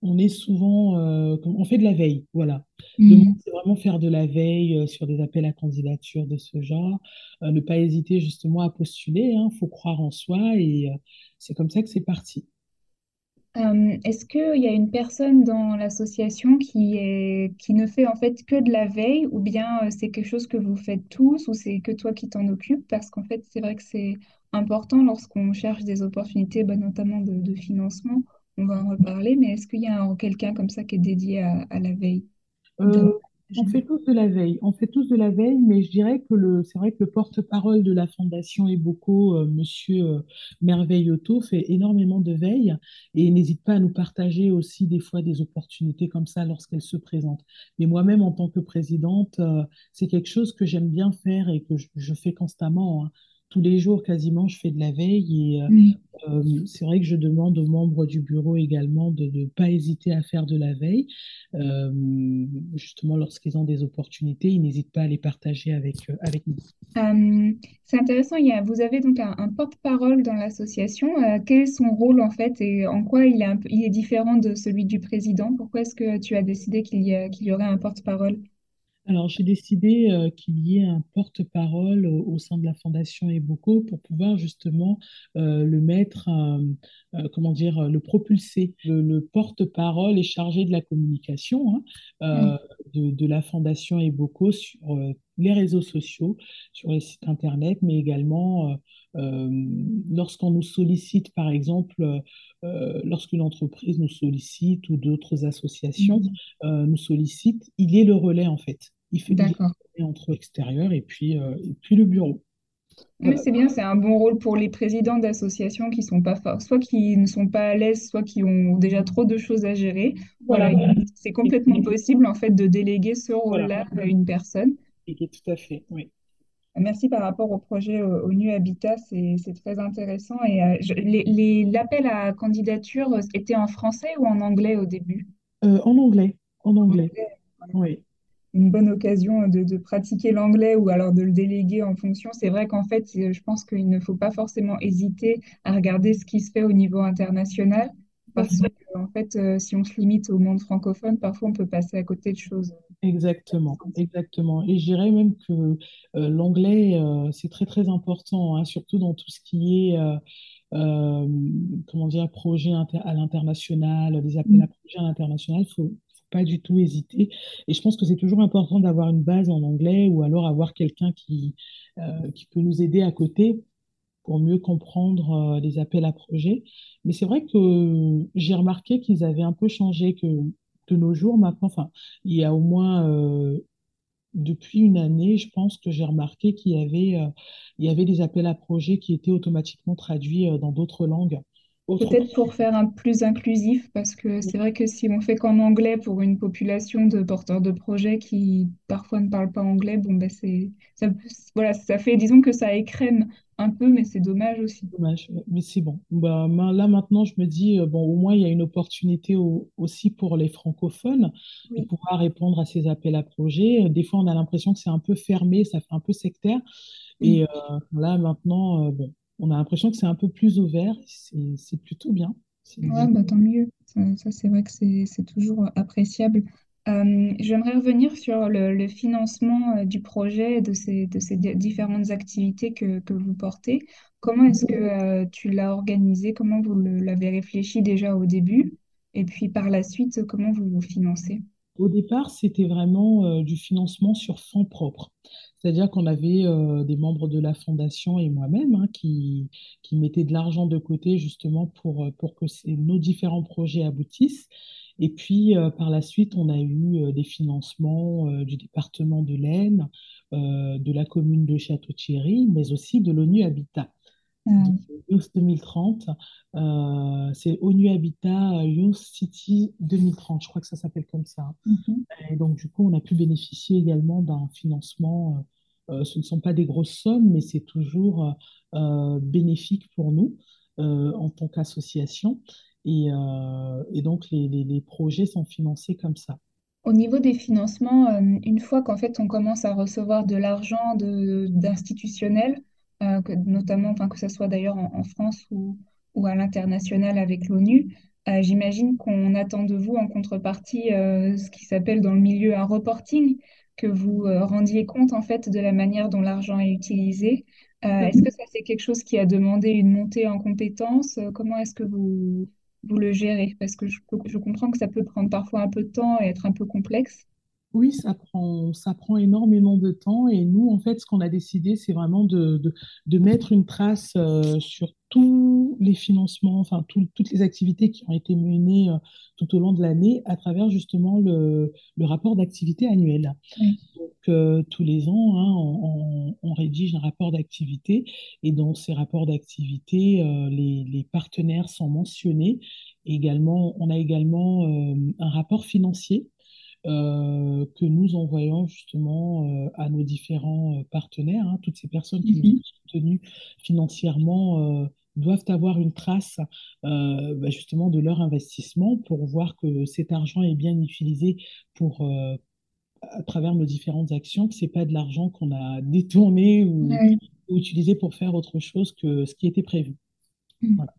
On est souvent. on fait de la veille. Voilà. Le mmh. c'est vraiment faire de la veille sur des appels à candidature de ce genre. ne pas hésiter justement à postuler. Il hein. faut croire en soi. Et c'est comme ça que c'est parti. Euh, est-ce qu'il y a une personne dans l'association qui est, qui ne fait en fait que de la veille ou bien euh, c'est quelque chose que vous faites tous ou c'est que toi qui t'en occupes? Parce qu'en fait, c'est vrai que c'est important lorsqu'on cherche des opportunités, bah, notamment de, financement. On va en reparler, mais est-ce qu'il y a quelqu'un comme ça qui est dédié à, à la veille? Euh, on fait tous de la veille, on fait tous de la veille, mais je dirais que le, c'est vrai que le porte-parole de la Fondation Eboco, euh, Monsieur euh, Merveilloto, fait énormément de veille et n'hésite pas à nous partager aussi des fois des opportunités comme ça lorsqu'elles se présentent. Mais moi-même, en tant que présidente, euh, c'est quelque chose que j'aime bien faire et que je, fais constamment. Hein tous les jours quasiment, je fais de la veille et euh, mm. euh, c'est vrai que je demande aux membres du bureau également de ne pas hésiter à faire de la veille. Euh, justement, lorsqu'ils ont des opportunités, ils n'hésitent pas à les partager avec, avec nous. c'est intéressant, il y a, vous avez donc un, porte-parole dans l'association. quel est son rôle en fait et en quoi il est, un il est différent de celui du président? Pourquoi est-ce que tu as décidé qu'il y, qu'il y aurait un porte-parole? Alors, j'ai décidé euh, qu'il y ait un porte-parole au, sein de la Fondation Eboco pour pouvoir justement euh, le mettre, euh, comment dire, le propulser. Le, porte-parole est chargé de la communication hein, de, de, la Fondation Eboco sur les réseaux sociaux, sur les sites Internet, mais également lorsqu'on nous sollicite, par exemple, lorsqu'une entreprise nous sollicite ou d'autres associations mmh. nous sollicitent, il est le relais en fait. Il fait relais entre l'extérieur et puis, et puis le bureau. Oui, c'est bien, c'est un bon rôle pour les présidents d'associations qui sont pas forts, soit qui ne sont pas à l'aise, soit qui ont déjà trop de choses à gérer. Voilà, c'est complètement possible en fait de déléguer ce rôle-là à une personne. tout à fait, oui. Merci par rapport au projet euh, ONU Habitat, c'est c'est très intéressant. Et euh, l'appel à candidature euh, était en français ou en anglais au début? Euh, en anglais, en En anglais, anglais, oui. Une bonne occasion de, de pratiquer l'anglais ou alors de le déléguer en fonction. C'est vrai qu'en fait, euh, je pense qu'il ne faut pas forcément hésiter à regarder ce qui se fait au niveau international parce que, en fait, euh, si on se limite au monde francophone, parfois on peut passer à côté de choses. Exactement, exactement. Et je dirais même que euh, l'anglais, euh, c'est très très important, hein, surtout dans tout ce qui est, comment dire, projet à l'international, des appels à projets à l'international. Faut pas du tout hésiter. Et je pense que c'est toujours important d'avoir une base en anglais ou alors avoir quelqu'un qui, euh, qui peut nous aider à côté pour mieux comprendre euh, les appels à projets. Mais c'est vrai que j'ai remarqué qu'ils avaient un peu changé, que de nos jours maintenant, enfin, il y a au moins euh, depuis une année, je pense que j'ai remarqué qu'il y avait, y avait des appels à projets qui étaient automatiquement traduits dans d'autres langues. Peut-être pour faire un plus inclusif, parce que c'est vrai que si on fait qu'en anglais pour une population de porteurs de projets qui parfois ne parlent pas anglais, bon ben c'est ça, voilà, ça fait, disons que ça écrème un peu, mais c'est dommage aussi. Dommage, mais c'est bon. Bah, là maintenant, je me dis, euh, bon, au moins, il y a une opportunité au- aussi pour les francophones de pouvoir répondre à ces appels à projets. Euh, Des fois, on a l'impression que c'est un peu fermé, ça fait un peu sectaire. Et euh, là maintenant, euh, bon, on a l'impression que c'est un peu plus ouvert. C'est c'est plutôt bien. Ouais, bah, tant mieux. Ça, ça, c'est vrai que c'est toujours appréciable. Euh, j'aimerais revenir sur le, le financement euh, du projet, de ces, de ces di- différentes activités que, que vous portez. Comment est-ce que euh, tu l'as organisé? Comment vous l'avez réfléchi déjà au début? Et puis par la suite, comment vous vous financez? Au départ, c'était vraiment euh, du financement sur fonds propres. C'est-à-dire qu'on avait euh, des membres de la fondation et moi-même hein, qui, qui mettaient de l'argent de côté justement pour, euh, pour que nos différents projets aboutissent. Et puis, euh, par la suite, on a eu euh, des financements euh, du département de l'Aisne, de la commune de Château-Thierry, mais aussi de l'ONU Habitat. Donc, Youth 2030, euh, c'est ONU Habitat Youth City 2030, je crois que ça s'appelle comme ça. mhm. Et donc, du coup, on a pu bénéficier également d'un financement. Euh, ce ne sont pas des grosses sommes, mais c'est toujours euh, euh, bénéfique pour nous en tant qu'association. Et, donc, les, projets sont financés comme ça. Au niveau des financements, une fois qu'en fait on commence à recevoir de l'argent d'institutionnels, notamment, que ce soit d'ailleurs en, France ou, à l'international avec l'ONU, j'imagine qu'on attend de vous en contrepartie ce qui s'appelle dans le milieu un reporting, que vous euh, rendiez compte en fait de la manière dont l'argent est utilisé. Euh, est-ce que ça c'est quelque chose qui a demandé une montée en compétences? Euh, Comment est-ce que vous, vous le gérez? Parce que je, je comprends que ça peut prendre parfois un peu de temps et être un peu complexe. Oui, ça prend, ça prend énormément de temps et nous, en fait, ce qu'on a décidé, c'est vraiment de, de, de mettre une trace euh, sur tous les financements, enfin tout- toutes les activités qui ont été menées euh, tout au long de l'année à travers justement le, le rapport d'activité annuel. Oui. Donc, euh, tous les ans, hein, on, on- on rédige un rapport d'activité et dans ces rapports d'activité, euh, les, les partenaires sont mentionnés. Également, on a également un rapport financier euh, que nous envoyons justement euh, à nos différents euh, partenaires. hein. Toutes ces personnes qui nous ont Mhm. soutenus financièrement doivent avoir une trace euh, bah, justement de leur investissement pour voir que cet argent est bien utilisé pour, euh, à travers nos différentes actions, que ce n'est pas de l'argent qu'on a détourné ou, Ouais. ou utilisé pour faire autre chose que ce qui était prévu. Mhm. Voilà.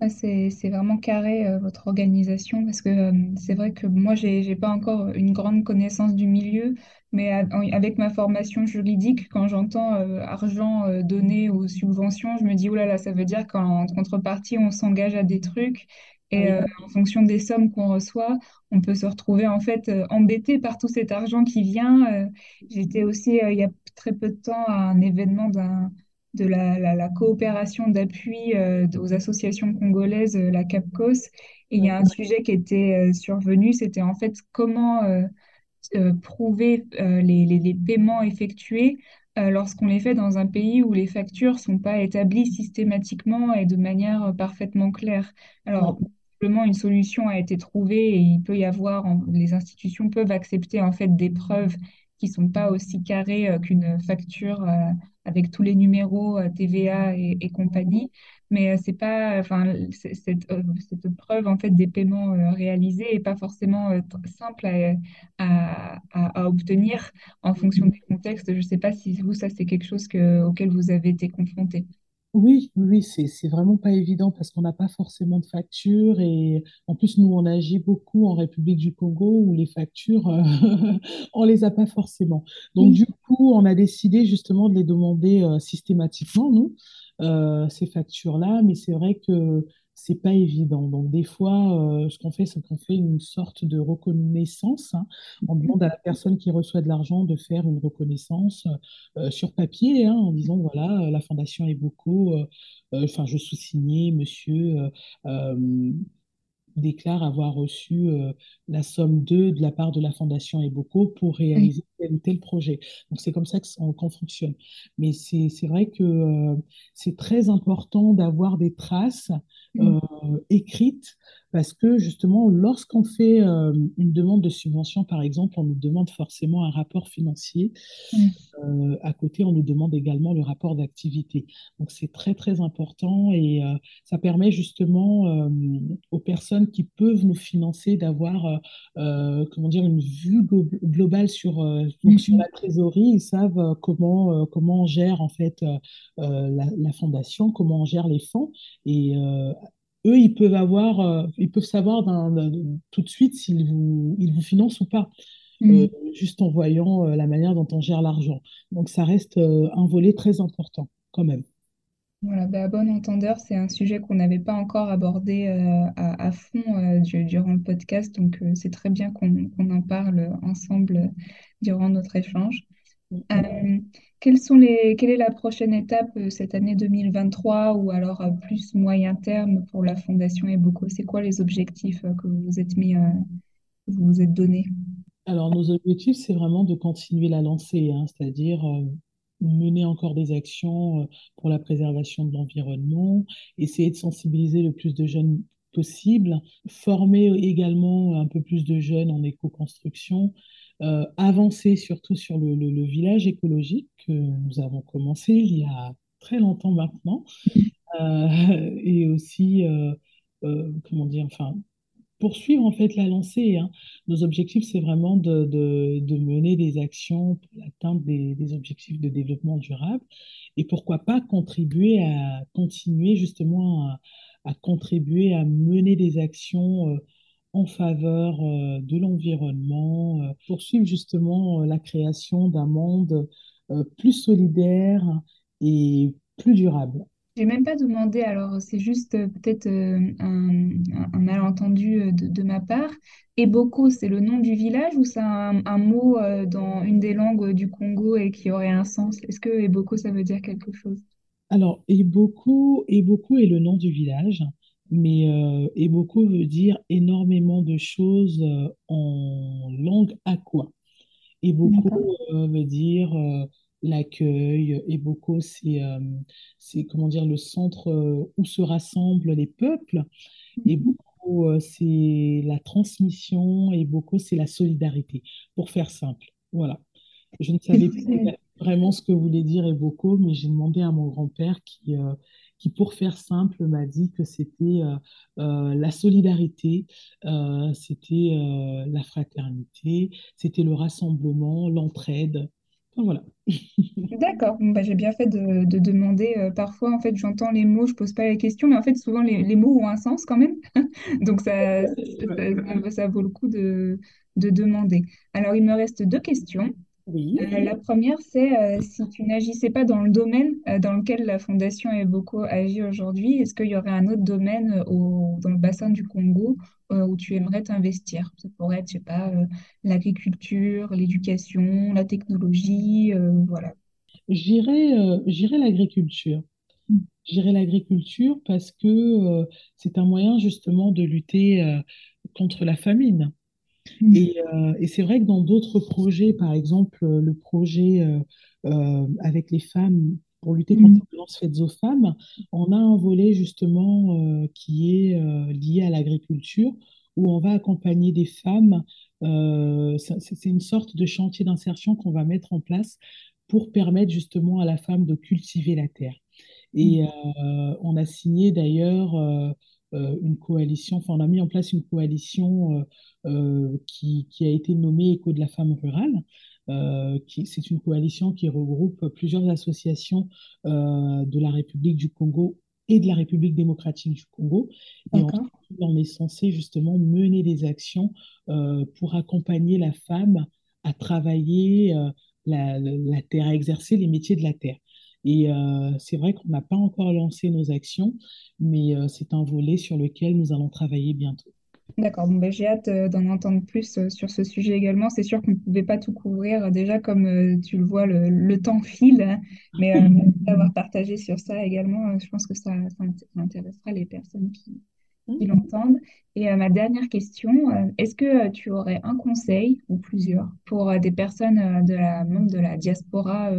Ouais, C'est, c'est vraiment carré euh, votre organisation parce que euh, c'est vrai que moi j'ai j'ai pas encore une grande connaissance du milieu mais a- en- avec ma formation juridique quand j'entends euh, argent euh, donné aux subventions je me dis oh là là ça veut dire qu'en contrepartie on s'engage à des trucs et oui, euh, en fonction des sommes qu'on reçoit on peut se retrouver en fait euh, embêté par tout cet argent qui vient. Euh, j'étais aussi euh, il y a très peu de temps à un événement d'un de la, la- la coopération d'appui euh, aux associations congolaises, euh, la CAPCOS. Et il y a un sujet qui était euh, survenu, c'était en fait comment prouver les, les- les paiements effectués lorsqu'on les fait dans un pays où les factures sont pas établies systématiquement et de manière parfaitement claire. Alors, simplement, une solution a été trouvée et il peut y avoir, les institutions peuvent accepter en fait des preuves qui sont pas aussi carrés qu'une facture avec tous les numéros TVA et, compagnie. Mais c'est pas, enfin, cette, preuve en fait des paiements réalisés est pas forcément simple à, à, obtenir en fonction des contextes. Je sais pas si vous, ça c'est quelque chose que, auquel vous avez été confronté. Oui, oui, c'est, c'est vraiment pas évident parce qu'on n'a pas forcément de factures et en plus, nous, on agit beaucoup en République du Congo où les factures, euh, on les a pas forcément. Donc, du coup, on a décidé justement de les demander euh, systématiquement, nous, euh, ces factures-là, mais c'est vrai que c'est pas évident. Donc, des fois, euh, ce qu'on fait, c'est qu'on fait une sorte de reconnaissance. hein. On demande à la personne qui reçoit de l'argent de faire une reconnaissance euh, sur papier, hein, en disant, voilà, euh, la Fondation est beaucoup, enfin, je sous-signais, monsieur, déclare avoir reçu euh, la somme 2 de la part de la Fondation Eboco pour réaliser tel ou tel projet. Donc c'est comme ça qu'on fonctionne. Mais c'est vrai que euh, c'est très important d'avoir des traces euh, écrites parce que justement, lorsqu'on fait une demande de subvention, par exemple, on nous demande forcément un rapport financier. à côté, on nous demande également le rapport d'activité. Donc c'est très très important et ça permet justement aux personnes qui peuvent nous financer d'avoir euh, euh, comment dire une vue globale sur, euh, sur la trésorerie. Ils savent comment, comment on gère en fait la, fondation, comment on gère les fonds et eux, ils peuvent avoir, ils peuvent savoir tout de suite s'ils vous, ils vous financent ou pas. juste en voyant la manière dont on gère l'argent. Donc ça reste un volet très important quand même. Voilà, bah, à bon entendeur, c'est un sujet qu'on n'avait pas encore abordé euh, à, fond euh, durant le podcast, donc euh, c'est très bien qu'on en parle ensemble durant notre échange. Quelles sont les, quelle est la prochaine étape cette année 2023 ou alors à plus moyen terme pour la Fondation Eboco? C'est quoi les objectifs que vous vous êtes mis, que vous vous êtes donnés? Alors, nos objectifs, c'est vraiment de continuer la lancée, hein, c'est-à-dire mener encore des actions euh, pour la préservation de l'environnement, essayer de sensibiliser le plus de jeunes possible, former également un peu plus de jeunes en éco-construction, euh, avancer surtout sur le, le, village écologique que nous avons commencé il y a très longtemps maintenant, euh, et aussi, comment dire, enfin, poursuivre en fait la lancée. Hein. Nos objectifs, c'est vraiment de, de, mener des actions pour l'atteinte des, des, objectifs de développement durable et pourquoi pas contribuer à continuer justement à, à contribuer à mener des actions euh, en faveur euh, de l'environnement, euh, poursuivre justement la création d'un monde plus solidaire et plus durable. J'ai même pas demandé, alors c'est juste euh, peut-être euh, un, un, malentendu euh, de, de, ma part. Eboko, c'est le nom du village ou c'est un, un, mot dans une des langues du Congo et qui aurait un sens? Est-ce que Eboko, ça veut dire quelque chose? Alors, Eboko, Eboko est le nom du village, mais euh, Eboko veut dire énormément de choses en langue aqua. Eboko veut dire l'accueil. Beaucoup, c'est, euh, c'est comment dire, le centre euh, où se rassemblent les peuples. Et beaucoup, euh, c'est la transmission. Beaucoup, c'est la solidarité, pour faire simple. Voilà. Je ne savais pas vraiment ce que voulait dire Eboko, mais j'ai demandé à mon grand-père qui, qui, pour faire simple, m'a dit que c'était la solidarité, c'était la fraternité, c'était le rassemblement, l'entraide. Voilà. D'accord, bah, j'ai bien fait de, demander. Euh, parfois, en fait, j'entends les mots, je pose pas les questions, mais en fait, souvent, les, mots ont un sens quand même. Donc, ça, ça, vaut le coup de, de demander. Alors, il me reste deux questions. Oui. Euh, la première, c'est euh, si tu n'agissais pas dans le domaine euh, dans lequel la Fondation Evoco agit aujourd'hui, est-ce qu'il y aurait un autre domaine au, dans le bassin du Congo où tu aimerais t'investir? Ça pourrait être, je sais pas, l'agriculture, l'éducation, la technologie, voilà. J'irais l'agriculture. Mm. J'irais l'agriculture parce que c'est un moyen justement de lutter contre la famine. Mm. Euh, et, c'est vrai que dans d'autres projets, par exemple euh, le projet euh, avec les femmes pour lutter contre mm. les violences faites aux femmes, on a un volet justement qui est lié à l'agriculture où on va accompagner des femmes c'est une sorte de chantier d'insertion qu'on va mettre en place pour permettre justement à la femme de cultiver la terre. Et mmh. on a signé d'ailleurs une coalition, enfin on a mis en place une coalition qui, qui, a été nommée Écho de la femme rurale. Euh, c'est une coalition qui regroupe plusieurs associations de la République du Congo et de la République démocratique du Congo. Et on, est censé justement mener des actions pour accompagner la femme à travailler la, la, terre, à exercer les métiers de la terre. Et c'est vrai qu'on n'a pas encore lancé nos actions, mais c'est un volet sur lequel nous allons travailler bientôt. D'accord, bon, ben, j'ai hâte euh, d'en entendre plus euh, sur ce sujet également. C'est sûr qu'on ne pouvait pas tout couvrir. Déjà, comme euh, tu le vois, le, temps file, hein. mais d'avoir partagé sur ça également, je pense que ça, intéressera les personnes qui, qui l'entendent. Et ma dernière question, est-ce que tu aurais un conseil ou plusieurs pour des personnes de la, membres de la diaspora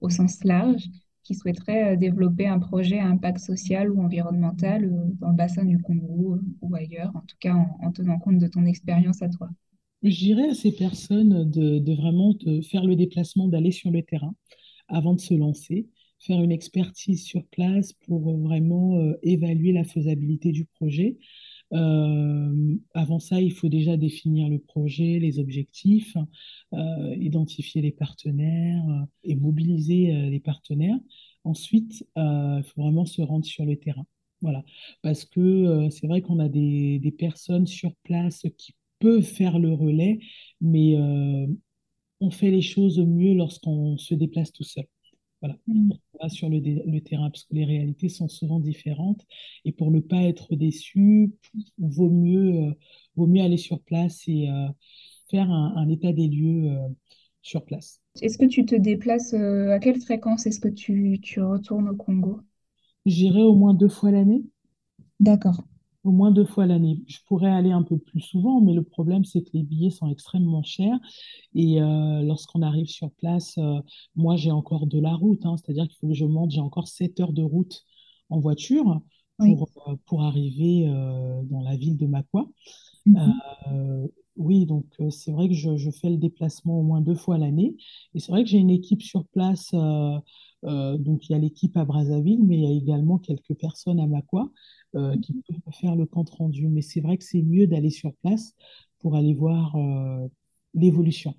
au sens large qui souhaiteraient euh, développer un projet à impact social ou environnemental euh, dans le bassin du Congo euh, ou ailleurs, en tout cas en, tenant compte de ton expérience à toi? Je dirais à ces personnes de, vraiment faire le déplacement, d'aller sur le terrain avant de se lancer, faire une expertise sur place pour vraiment évaluer la faisabilité du projet. avant ça, il faut déjà définir le projet, les objectifs, identifier les partenaires et mobiliser les partenaires. Ensuite, il faut vraiment se rendre sur le terrain. Voilà. Parce que c'est vrai qu'on a des, personnes sur place qui peuvent faire le relais, mais on fait les choses mieux lorsqu'on se déplace tout seul. Voilà. Mmh. Sur le, le, terrain parce que les réalités sont souvent différentes. Et pour ne pas être déçu, vaut mieux, vaut mieux aller sur place et faire un, état des lieux sur place. Est-ce que tu te déplaces euh, à quelle fréquence est-ce que tu, tu retournes au Congo? J'irai au moins deux fois l'année. D'accord. Au moins deux fois l'année. Je pourrais aller un peu plus souvent, mais le problème, c'est que les billets sont extrêmement chers. Et euh, lorsqu'on arrive sur place, euh, moi, j'ai encore de la route. hein. c'est-à-dire qu'il faut que je monte. J'ai encore 7 heures de route en voiture pour, pour arriver dans la ville de Makwa. Mhm. Oui, donc euh, c'est vrai que je, fais le déplacement au moins deux fois l'année. Et c'est vrai que j'ai une équipe sur place. Euh, euh, donc il y a l'équipe à Brazzaville, mais il y a également quelques personnes à Makwa qui peuvent faire le compte rendu. Mais c'est vrai que c'est mieux d'aller sur place pour aller voir l'évolution.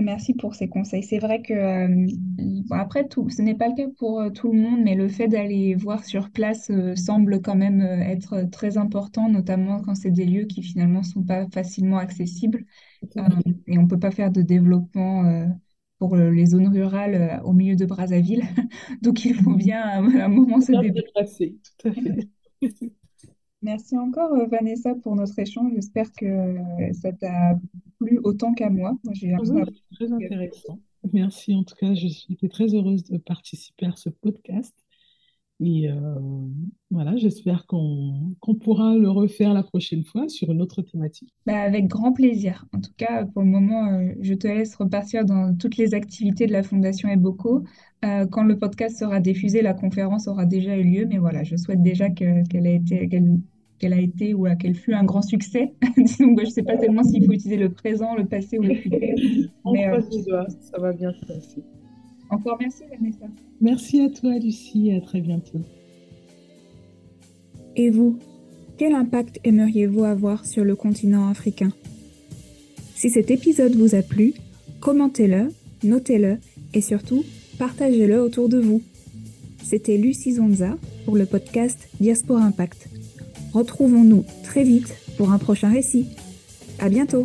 Merci pour ces conseils. C'est vrai que, euh, après, tout, ce n'est pas le cas pour euh, tout le monde, mais le fait d'aller voir sur place euh, semble quand même être très important, notamment quand c'est des lieux qui finalement ne sont pas facilement accessibles. et on ne peut pas faire de développement pour les zones rurales au milieu de Brazzaville. Donc, il faut bien à un moment se déplacer. Tout à fait. Merci encore, Vanessa, pour notre échange. J'espère que ça t'a plu autant qu'à moi. moi j'ai très intéressant. Merci en tout cas, je suis très heureuse de participer à ce podcast. Et euh, voilà, j'espère qu'on pourra le refaire la prochaine fois sur une autre thématique. Bah, avec grand plaisir. En tout cas, pour le moment, euh, je te laisse repartir dans toutes les activités de la Fondation Eboco. Euh, quand le podcast sera diffusé, la conférence aura déjà eu lieu. Mais voilà, je souhaite déjà qu'elle ait été, qu'elle a été ou qu'elle fut un grand succès. Donc, je ne sais pas tellement s'il faut utiliser le présent, le passé ou le futur. Mais, euh, ça va bien se passer. Encore merci, Vanessa. Merci à toi, Lucie, et à très bientôt. Et vous, quel impact aimeriez-vous avoir sur le continent africain? Si cet épisode vous a plu, commentez-le, notez-le et surtout, partagez-le autour de vous. C'était Lucie Zonza pour le podcast Diaspora Impact. Retrouvons-nous très vite pour un prochain récit. À bientôt!